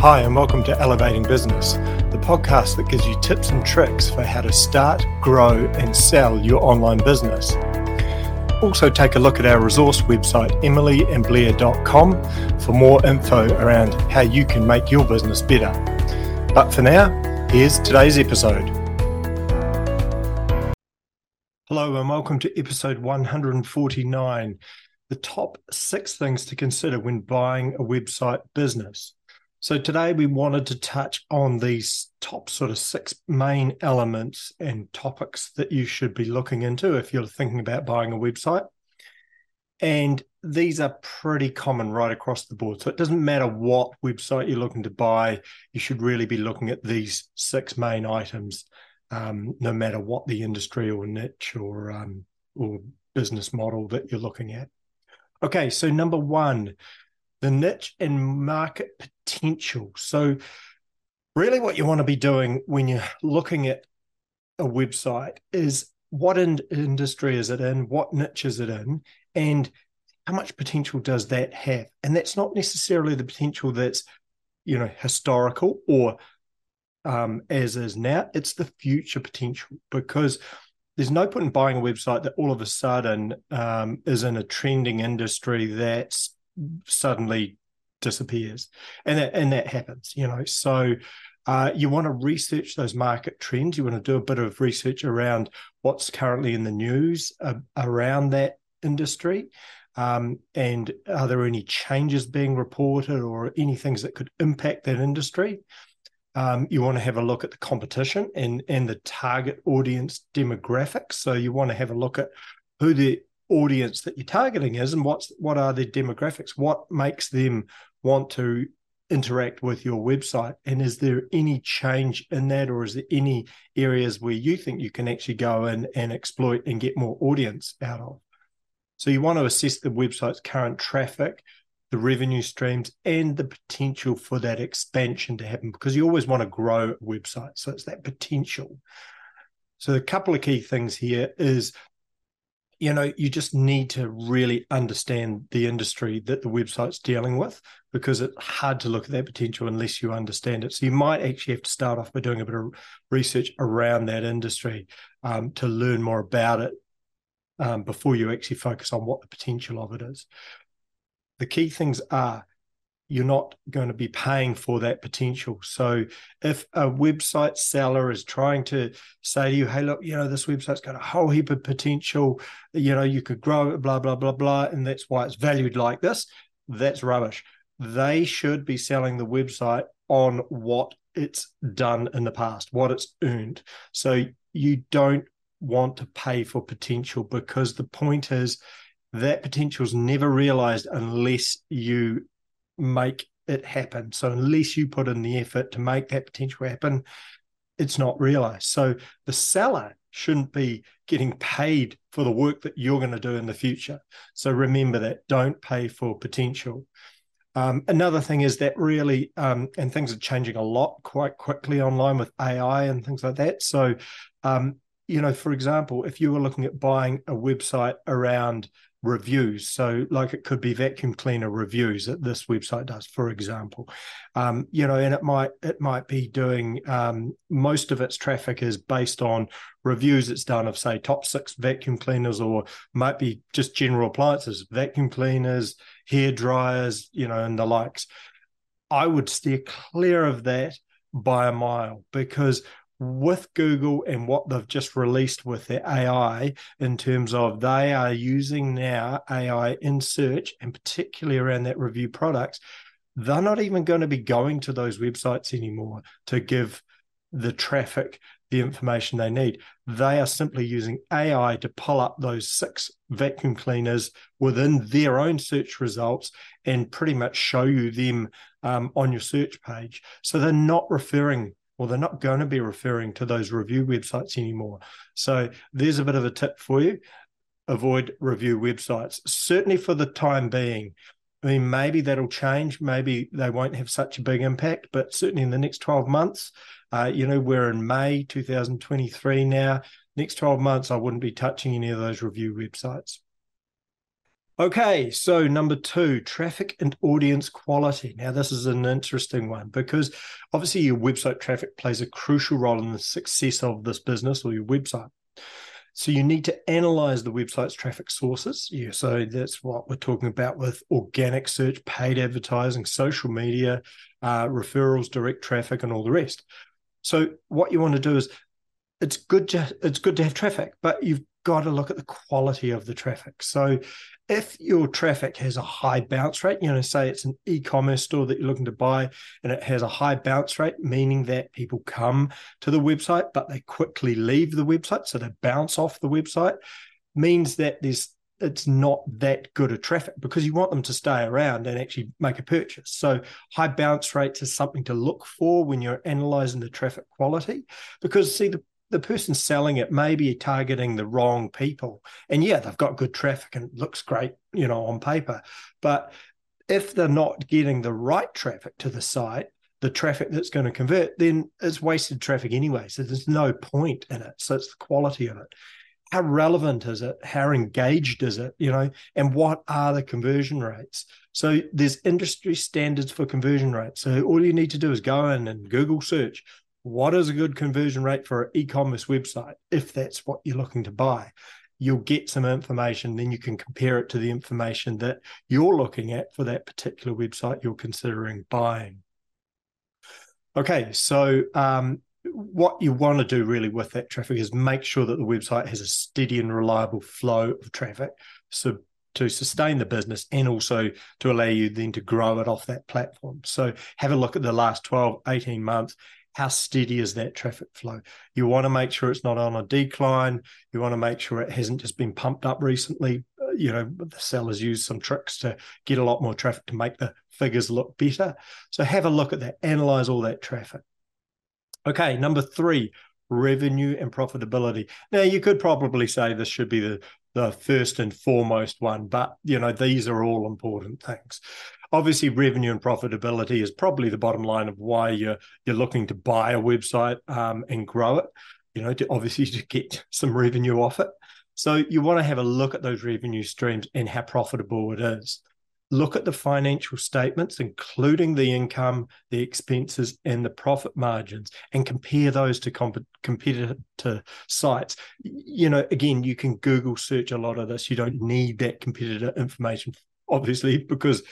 Hi, and welcome to Elevating Business, the podcast that gives you tips and tricks for how to start, grow, and sell your online business. Also, take a look at our resource website, emilyandblair.com, for more info around how you can make your business better. But for now, here's today's episode. Hello, and welcome to episode 149 the top six things to consider when buying a website business. So today we wanted to touch on these top sort of six main elements and topics that you should be looking into if you're thinking about buying a website. And these are pretty common right across the board. So it doesn't matter what website you're looking to buy, you should really be looking at these six main items, um, no matter what the industry or niche or um, or business model that you're looking at. Okay, so number one, the niche and market potential. So, really, what you want to be doing when you're looking at a website is what in- industry is it in, what niche is it in, and how much potential does that have? And that's not necessarily the potential that's, you know, historical or um, as is now. It's the future potential because there's no point in buying a website that all of a sudden um, is in a trending industry that's suddenly disappears. And that and that happens you know. So uh, you want to research those market trends. You want to do a bit of research around what's currently in the news uh, around that industry. Um, and are there any changes being reported or any things that could impact that industry? Um, you want to have a look at the competition and and the target audience demographics. So you want to have a look at who the audience that you're targeting is and what's what are their demographics? What makes them want to interact with your website? And is there any change in that or is there any areas where you think you can actually go in and exploit and get more audience out of? So you want to assess the website's current traffic the revenue streams and the potential for that expansion to happen because you always want to grow a website so it's that potential. So a couple of key things here is you know you just need to really understand the industry that the website's dealing with because it's hard to look at that potential unless you understand it. So you might actually have to start off by doing a bit of research around that industry um, to learn more about it um, before you actually focus on what the potential of it is. The key things are you're not going to be paying for that potential. So if a website seller is trying to say to you, hey, look, you know, this website's got a whole heap of potential, you know, you could grow it, blah, blah, blah, blah, and that's why it's valued like this, that's rubbish. They should be selling the website on what it's done in the past, what it's earned. So you don't want to pay for potential because the point is that potential is never realized unless you make it happen. So unless you put in the effort to make that potential happen, it's not realized. So the seller shouldn't be getting paid for the work that you're going to do in the future. So remember that. Don't pay for potential. Um, another thing is that really, um, and things are changing a lot quite quickly online with AI and things like that. So, um, you know, for example, if you were looking at buying a website around reviews. So, like it could be vacuum cleaner reviews that this website does, for example. Um, you know, and it might it might be doing um, most of its traffic is based on reviews it's done of say top six vacuum cleaners, or might be just general appliances, vacuum cleaners, hair dryers, you know, and the likes. I would steer clear of that by a mile because with Google and what they've just released with their AI in terms of they are using now AI in search and particularly around that review products, they're not even going to be going to those websites anymore to give the traffic the information they need. They are simply using AI to pull up those six vacuum cleaners within their own search results and pretty much show you them um, on your search page. So they're not referring well, they're not going to be referring to those review websites anymore. So there's a bit of a tip for you. Avoid review websites, certainly for the time being. I mean, maybe that'll change. Maybe they won't have such a big impact, but certainly in the next 12 months, uh, you know, we're in May 2023 now. Next 12 months, I wouldn't be touching any of those review websites. Okay, so number two, traffic and audience quality. Now, this is an interesting one because obviously your website traffic plays a crucial role in the success of this business or your website. So you need to analyze the website's traffic sources. Yeah, so that's what we're talking about with organic search, paid advertising, social media, uh, referrals, direct traffic, and all the rest. So what you want to do is it's good to it's good to have traffic, but you've got to look at the quality of the traffic. So if your traffic has a high bounce rate, you know, say it's an e-commerce store that you're looking to buy and it has a high bounce rate, meaning that people come to the website, but they quickly leave the website. So they bounce off the website, means that there's it's not that good a traffic because you want them to stay around and actually make a purchase. So high bounce rates is something to look for when you're analyzing the traffic quality. Because see, the the person selling it may be targeting the wrong people. And yeah, they've got good traffic and looks great, you know, on paper. But if they're not getting the right traffic to the site, the traffic that's going to convert, then it's wasted traffic anyway. So there's no point in it. So it's the quality of it. How relevant is it? How engaged is it? You know, and what are the conversion rates? So there's industry standards for conversion rates. So all you need to do is go in and Google search what is a good conversion rate for an e-commerce website if that's what you're looking to buy you'll get some information then you can compare it to the information that you're looking at for that particular website you're considering buying okay so um, what you want to do really with that traffic is make sure that the website has a steady and reliable flow of traffic so to sustain the business and also to allow you then to grow it off that platform. So have a look at the last 12, 18 months how steady is that traffic flow? You want to make sure it's not on a decline. You want to make sure it hasn't just been pumped up recently. You know, the sellers use some tricks to get a lot more traffic to make the figures look better. So have a look at that, analyze all that traffic. Okay, number three, revenue and profitability. Now, you could probably say this should be the the first and foremost one, but you know these are all important things. Obviously revenue and profitability is probably the bottom line of why you're you're looking to buy a website um, and grow it you know to obviously to get some revenue off it. So you want to have a look at those revenue streams and how profitable it is look at the financial statements including the income the expenses and the profit margins and compare those to comp- competitor sites you know again you can google search a lot of this you don't need that competitor information obviously because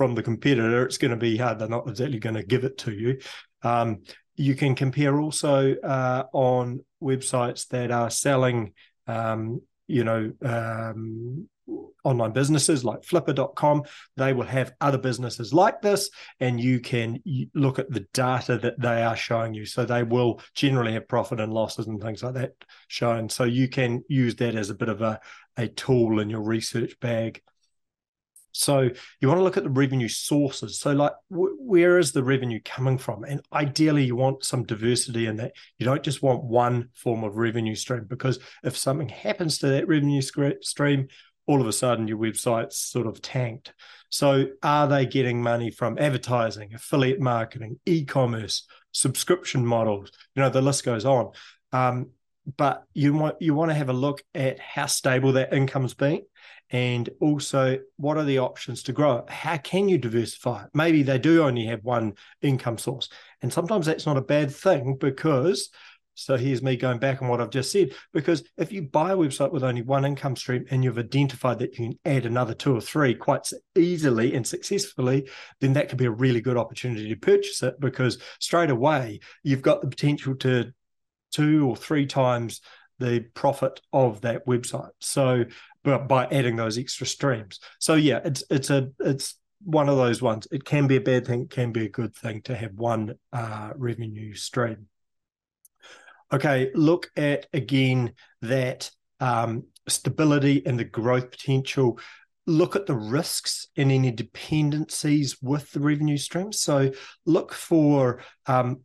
from the competitor, it's going to be hard. They're not exactly going to give it to you. Um, you can compare also uh, on websites that are selling, um, you know, um, online businesses like flippa.com they will have other businesses like this and you can look at the data that they are showing you so they will generally have profit and losses and things like that shown so you can use that as a bit of a, a tool in your research bag so you want to look at the revenue sources. So, like, w- where is the revenue coming from? And ideally, you want some diversity in that. You don't just want one form of revenue stream because if something happens to that revenue stream, all of a sudden your website's sort of tanked. So, are they getting money from advertising, affiliate marketing, e-commerce, subscription models? You know, the list goes on. Um, but you want you want to have a look at how stable that income's been and also what are the options to grow how can you diversify maybe they do only have one income source and sometimes that's not a bad thing because so here's me going back on what I've just said. Because if you buy a website with only one income stream and you've identified that you can add another two or three quite easily and successfully, then that could be a really good opportunity to purchase it because straight away you've got the potential to two or three times the profit of that website. So, but by adding those extra streams. So yeah, it's it's a it's one of those ones. It can be a bad thing, can be a good thing to have one uh, revenue stream. Okay, look at again that um, stability and the growth potential. Look at the risks and any dependencies with the revenue stream. So look for um,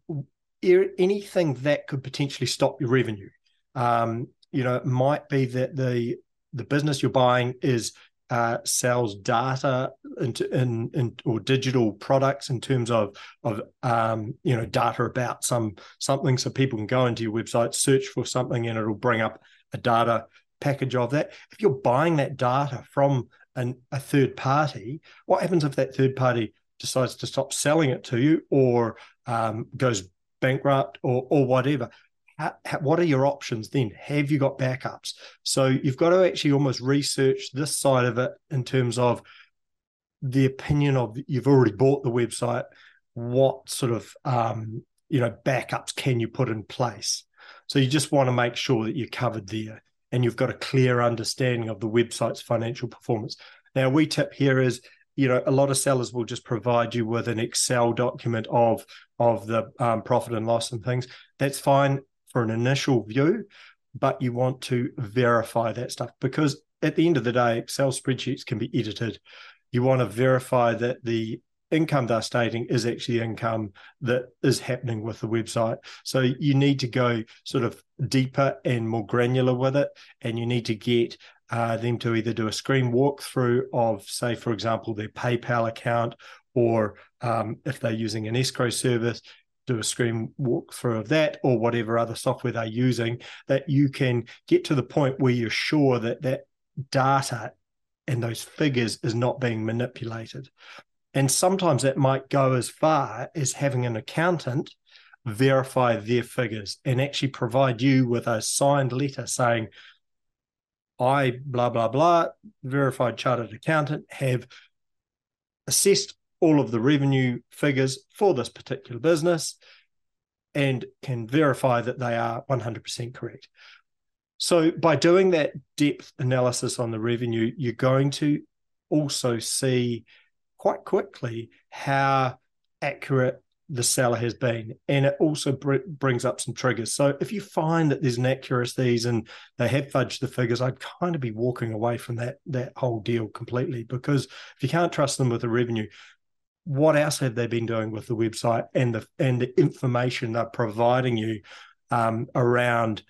anything that could potentially stop your revenue. Um, you know, it might be that the the business you're buying is uh, sells data into in, in or digital products in terms of of um, you know data about some something, so people can go into your website, search for something, and it'll bring up a data package of that. If you're buying that data from an, a third party, what happens if that third party decides to stop selling it to you or um, goes bankrupt or or whatever? How, what are your options then? Have you got backups? So you've got to actually almost research this side of it in terms of the opinion of you've already bought the website. What sort of um, you know backups can you put in place? So you just want to make sure that you're covered there and you've got a clear understanding of the website's financial performance. Now, we tip here is you know a lot of sellers will just provide you with an excel document of of the um, profit and loss and things that's fine for an initial view but you want to verify that stuff because at the end of the day excel spreadsheets can be edited you want to verify that the income they're stating is actually income that is happening with the website. So you need to go sort of deeper and more granular with it, and you need to get uh, them to either do a screen walkthrough of, say, for example, their PayPal account, or um, if they're using an escrow service, do a screen walkthrough of that, or whatever other software they're using, that you can get to the point where you're sure that that data and those figures is not being manipulated. And sometimes that might go as far as having an accountant verify their figures and actually provide you with a signed letter saying, I, blah, blah, blah, verified chartered accountant, have assessed all of the revenue figures for this particular business and can verify that they are 100% correct. So, by doing that depth analysis on the revenue, you're going to also see quite quickly how accurate the seller has been. And it also br- brings up some triggers. So, if you find that there's inaccuracies and they have fudged the figures, I'd kind of be walking away from that, that whole deal completely because if you can't trust them with the revenue, what else have they been doing with the website and the and the information they're providing you um, around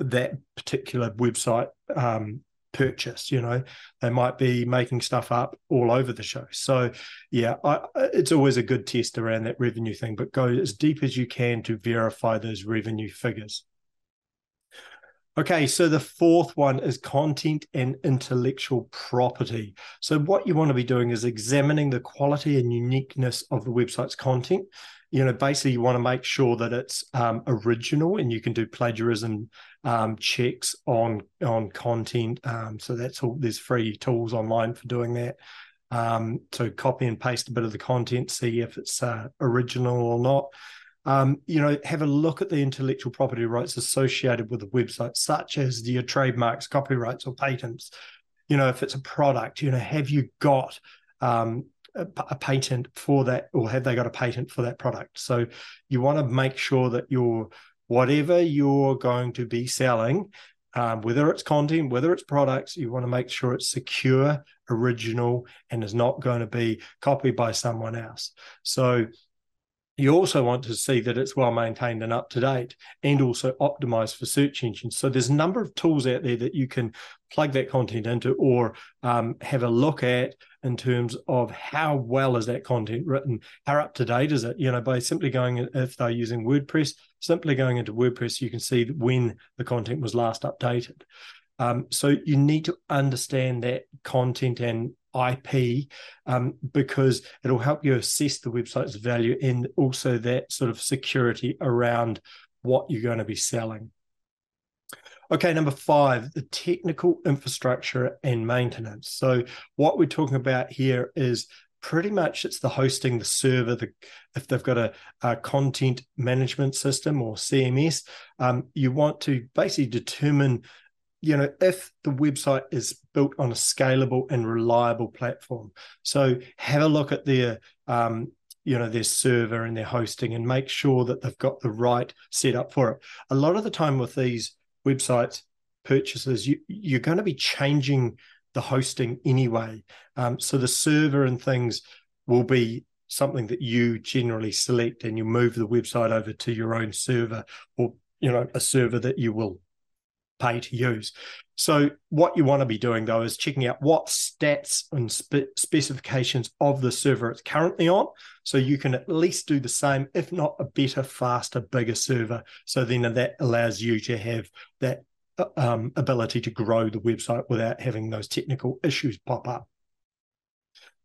that particular website um, purchase you know? They might be making stuff up all over the show. So yeah I, it's always a good test around that revenue thing but go as deep as you can to verify those revenue figures Okay, so the fourth one is content and intellectual property. So, what you want to be doing is examining the quality and uniqueness of the website's content. You know basically you want to make sure that it's um, original and you can do plagiarism um, checks on on content. Um, so that's all there's free tools online for doing that. Um, so copy and paste a bit of the content see if it's uh, original or not um, you know have a look at the intellectual property rights associated with the website such as your trademarks copyrights or patents. You know if it's a product you know have you got um, a, patent for that or have they got a patent for that product? So you want to make sure that your whatever you're going to be selling um, whether it's content whether it's products you want to make sure it's secure original and is not going to be copied by someone else. So you also want to see that it's well maintained and up to date and also optimized for search engines. So there's a number of tools out there that you can plug that content into or um, have a look at in terms of how well is that content written, how up to date is it? You know, by simply going, if they're using WordPress, simply going into WordPress, you can see when the content was last updated. Um, so you need to understand that content and IP um, because it'll help you assess the website's value and also that sort of security around what you're going to be selling. Okay, number five, the technical infrastructure and maintenance. So, what we're talking about here is pretty much it's the hosting, the server, the if they've got a, a content management system or CMS, um, you want to basically determine you know if the website is built on a scalable and reliable platform. So have a look at their um, you know their server and their hosting and make sure that they've got the right setup for it. A lot of the time with these websites purchases you you're going to be changing the hosting anyway. Um, so the server and things will be something that you generally select and you move the website over to your own server or you know a server that you will pay to use. So, what you want to be doing though is checking out what stats and spe- specifications of the server it's currently on. So, you can at least do the same, if not a better, faster, bigger server. So, then that allows you to have that uh, um, ability to grow the website without having those technical issues pop up.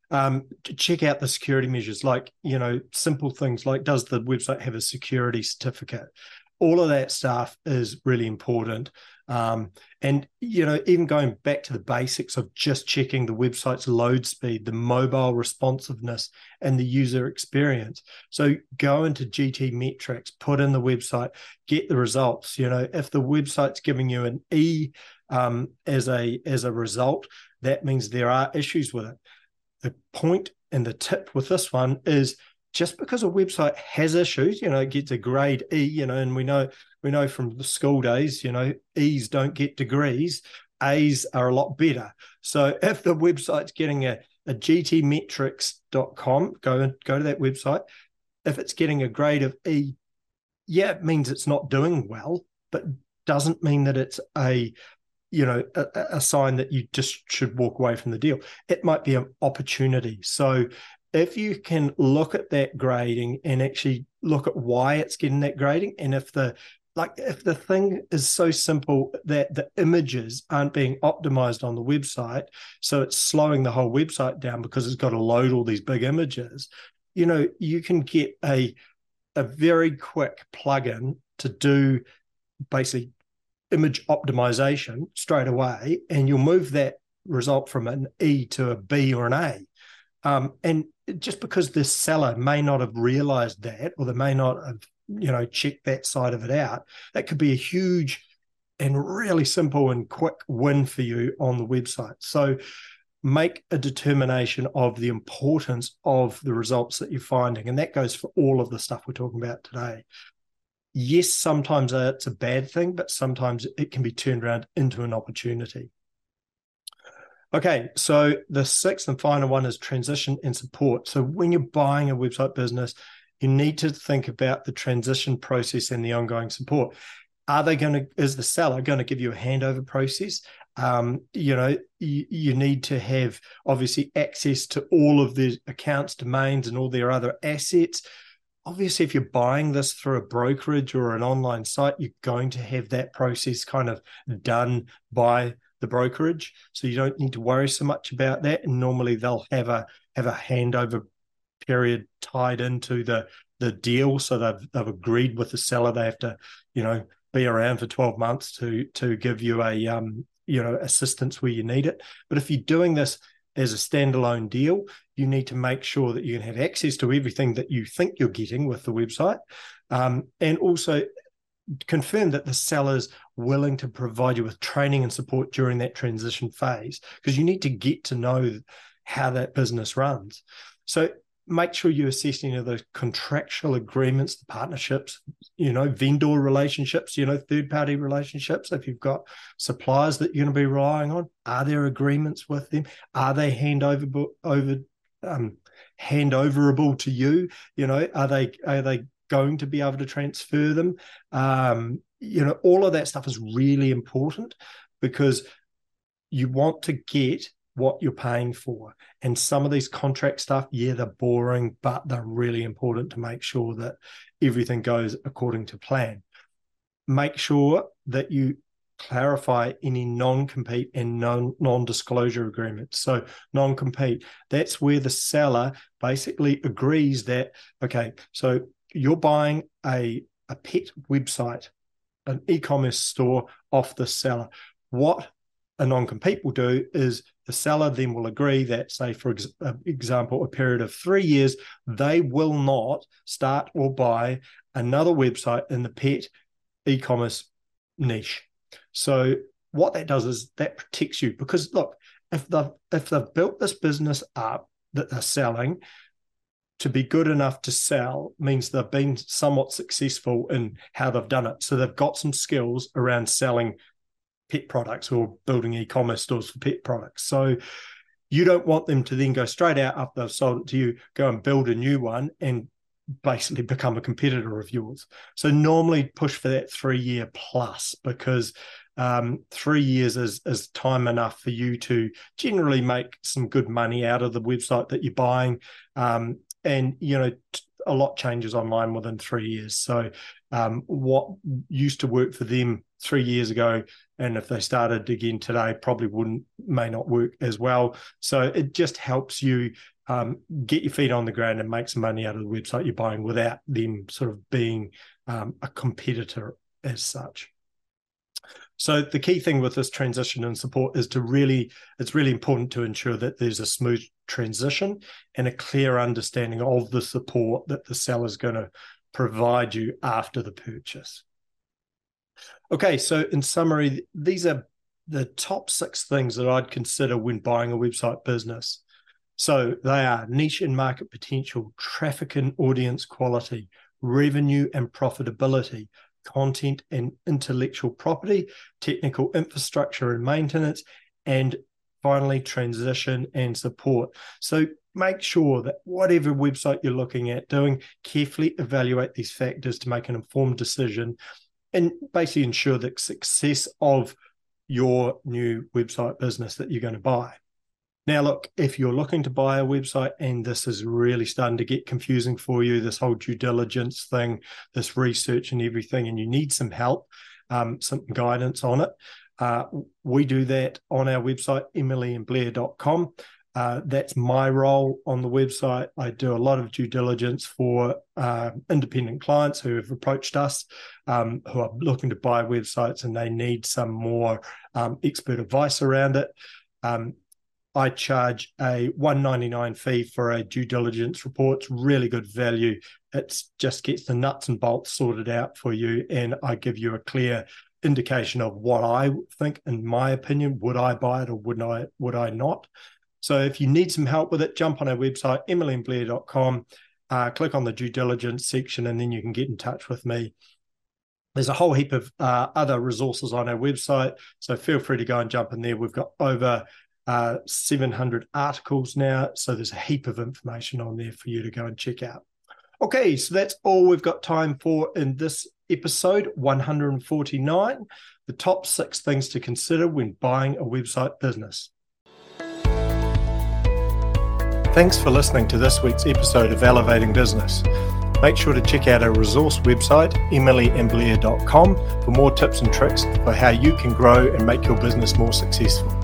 um, check out the security measures, like you know, simple things like does the website have a security certificate? All of that stuff is really important. Um, and you know, even going back to the basics of just checking the website's load speed, the mobile responsiveness, and the user experience. So go into GTmetrix, put in the website, get the results. You know, if the website's giving you an E um, as a as a result, that means there are issues with it. The point and the tip with this one is just because a website has issues, you know, it gets a grade E, you know, and we know we know from the school days, you know, E's don't get degrees, A's are a lot better. So if the website's getting a, a gtmetrix.com, go go to that website. If it's getting a grade of E, yeah, it means it's not doing well, but doesn't mean that it's a you know a, a sign that you just should walk away from the deal. It might be an opportunity. So if you can look at that grading and actually look at why it's getting that grading and if the like if the thing is so simple that the images aren't being optimized on the website so it's slowing the whole website down because it's got to load all these big images you know you can get a a very quick plugin to do basically image optimization straight away and you'll move that result from an e to a b or an a. Um, and just because the seller may not have realized that or they may not have you know checked that side of it out that could be a huge and really simple and quick win for you on the website. So make a determination of the importance of the results that you're finding. And that goes for all of the stuff we're talking about today. Yes sometimes uh, it's a bad thing but sometimes it can be turned around into an opportunity Okay, so the sixth and final one is transition and support. So when you're buying a website business, you need to think about the transition process and the ongoing support. Are they going to, is the seller going to give you a handover process? Um, you know, you, you need to have obviously access to all of the accounts, domains, and all their other assets obviously if you're buying this through a brokerage or an online site you're going to have that process kind of done by the brokerage so you don't need to worry so much about that and normally they'll have a have a handover period tied into the the deal. So they've they've agreed with the seller they have to, you know, be around for 12 months to to give you a um, you know, assistance where you need it. But if you're doing this as a standalone deal, you need to make sure that you can have access to everything that you think you're getting with the website. Um, and also confirm that the seller's willing to provide you with training and support during that transition phase because you need to get to know how that business runs. So make sure you're assessing the contractual agreements, the partnerships, you know, vendor relationships, you know, third party relationships. If you've got suppliers that you're going to be relying on, are there agreements with them? Are they hand over over um, hand overable to you? You know, are they are they going to be able to transfer them? Um, you know, all of that stuff is really important because you want to get what you're paying for. And some of these contract stuff, yeah, they're boring, but they're really important to make sure that everything goes according to plan. Make sure that you clarify any non-compete and non non-disclosure agreements. So non-compete, that's where the seller basically agrees that okay, so you're buying a a pet website, an e-commerce store off the seller. What a non-compete will do is the seller then will agree that, say, for ex- uh, example, a period of three years, they will not start or buy another website in the pet e-commerce niche. So what that does is that protects you because look, if they've if they've built this business up that they're selling to be good enough to sell means they've been somewhat successful in how they've done it. So they've got some skills around selling pet products or building e-commerce stores for pet products. So you don't want them to then go straight out after they've sold it to you, go and build a new one and basically become a competitor of yours. So normally push for that three year plus because um, three years is is time enough for you to generally make some good money out of the website that you're buying. Um, and you know, a lot changes online within three years. So um, what used to work for them three years ago and if they started again today probably wouldn't may not work as well so it just helps you um, get your feet on the ground and make some money out of the website you're buying without them sort of being um, a competitor as such. So the key thing with this transition and support is to really, it's really important to ensure that there's a smooth transition and a clear understanding of the support that the seller is going to provide you after the purchase. Okay, so in summary, these are the top six things that I'd consider when buying a website business. So they are niche and market potential, traffic and audience quality, revenue and profitability, content and intellectual property, technical infrastructure and maintenance, and finally transition and support. So make sure that whatever website you're looking at doing, carefully evaluate these factors to make an informed decision and basically ensure the success of your new website business that you're going to buy. Now, look, if you're looking to buy a website and this is really starting to get confusing for you, this whole due diligence thing, this research and everything, and you need some help, um, some guidance on it, uh, we do that on our website, emilyandblair.com. Uh, that's my role on the website. I do a lot of due diligence for uh, independent clients who have approached us, um, who are looking to buy websites and they need some more um, expert advice around it. Um, I charge a 199 fee for a due diligence report. It's really good value. It just gets the nuts and bolts sorted out for you, and I give you a clear indication of what I think, in my opinion, would I buy it or would I would I not? So if you need some help with it, jump on our website, emilyandblair.com, uh, click on the due diligence section, and then you can get in touch with me. There's a whole heap of uh, other resources on our website, so feel free to go and jump in there. We've got over uh, 700 articles now. So there's a heap of information on there for you to go and check out. Okay, so that's all we've got time for in this episode 149 the top six things to consider when buying a website business. Thanks for listening to this week's episode of Elevating Business. Make sure to check out our resource website, emilyandblair.com, for more tips and tricks for how you can grow and make your business more successful.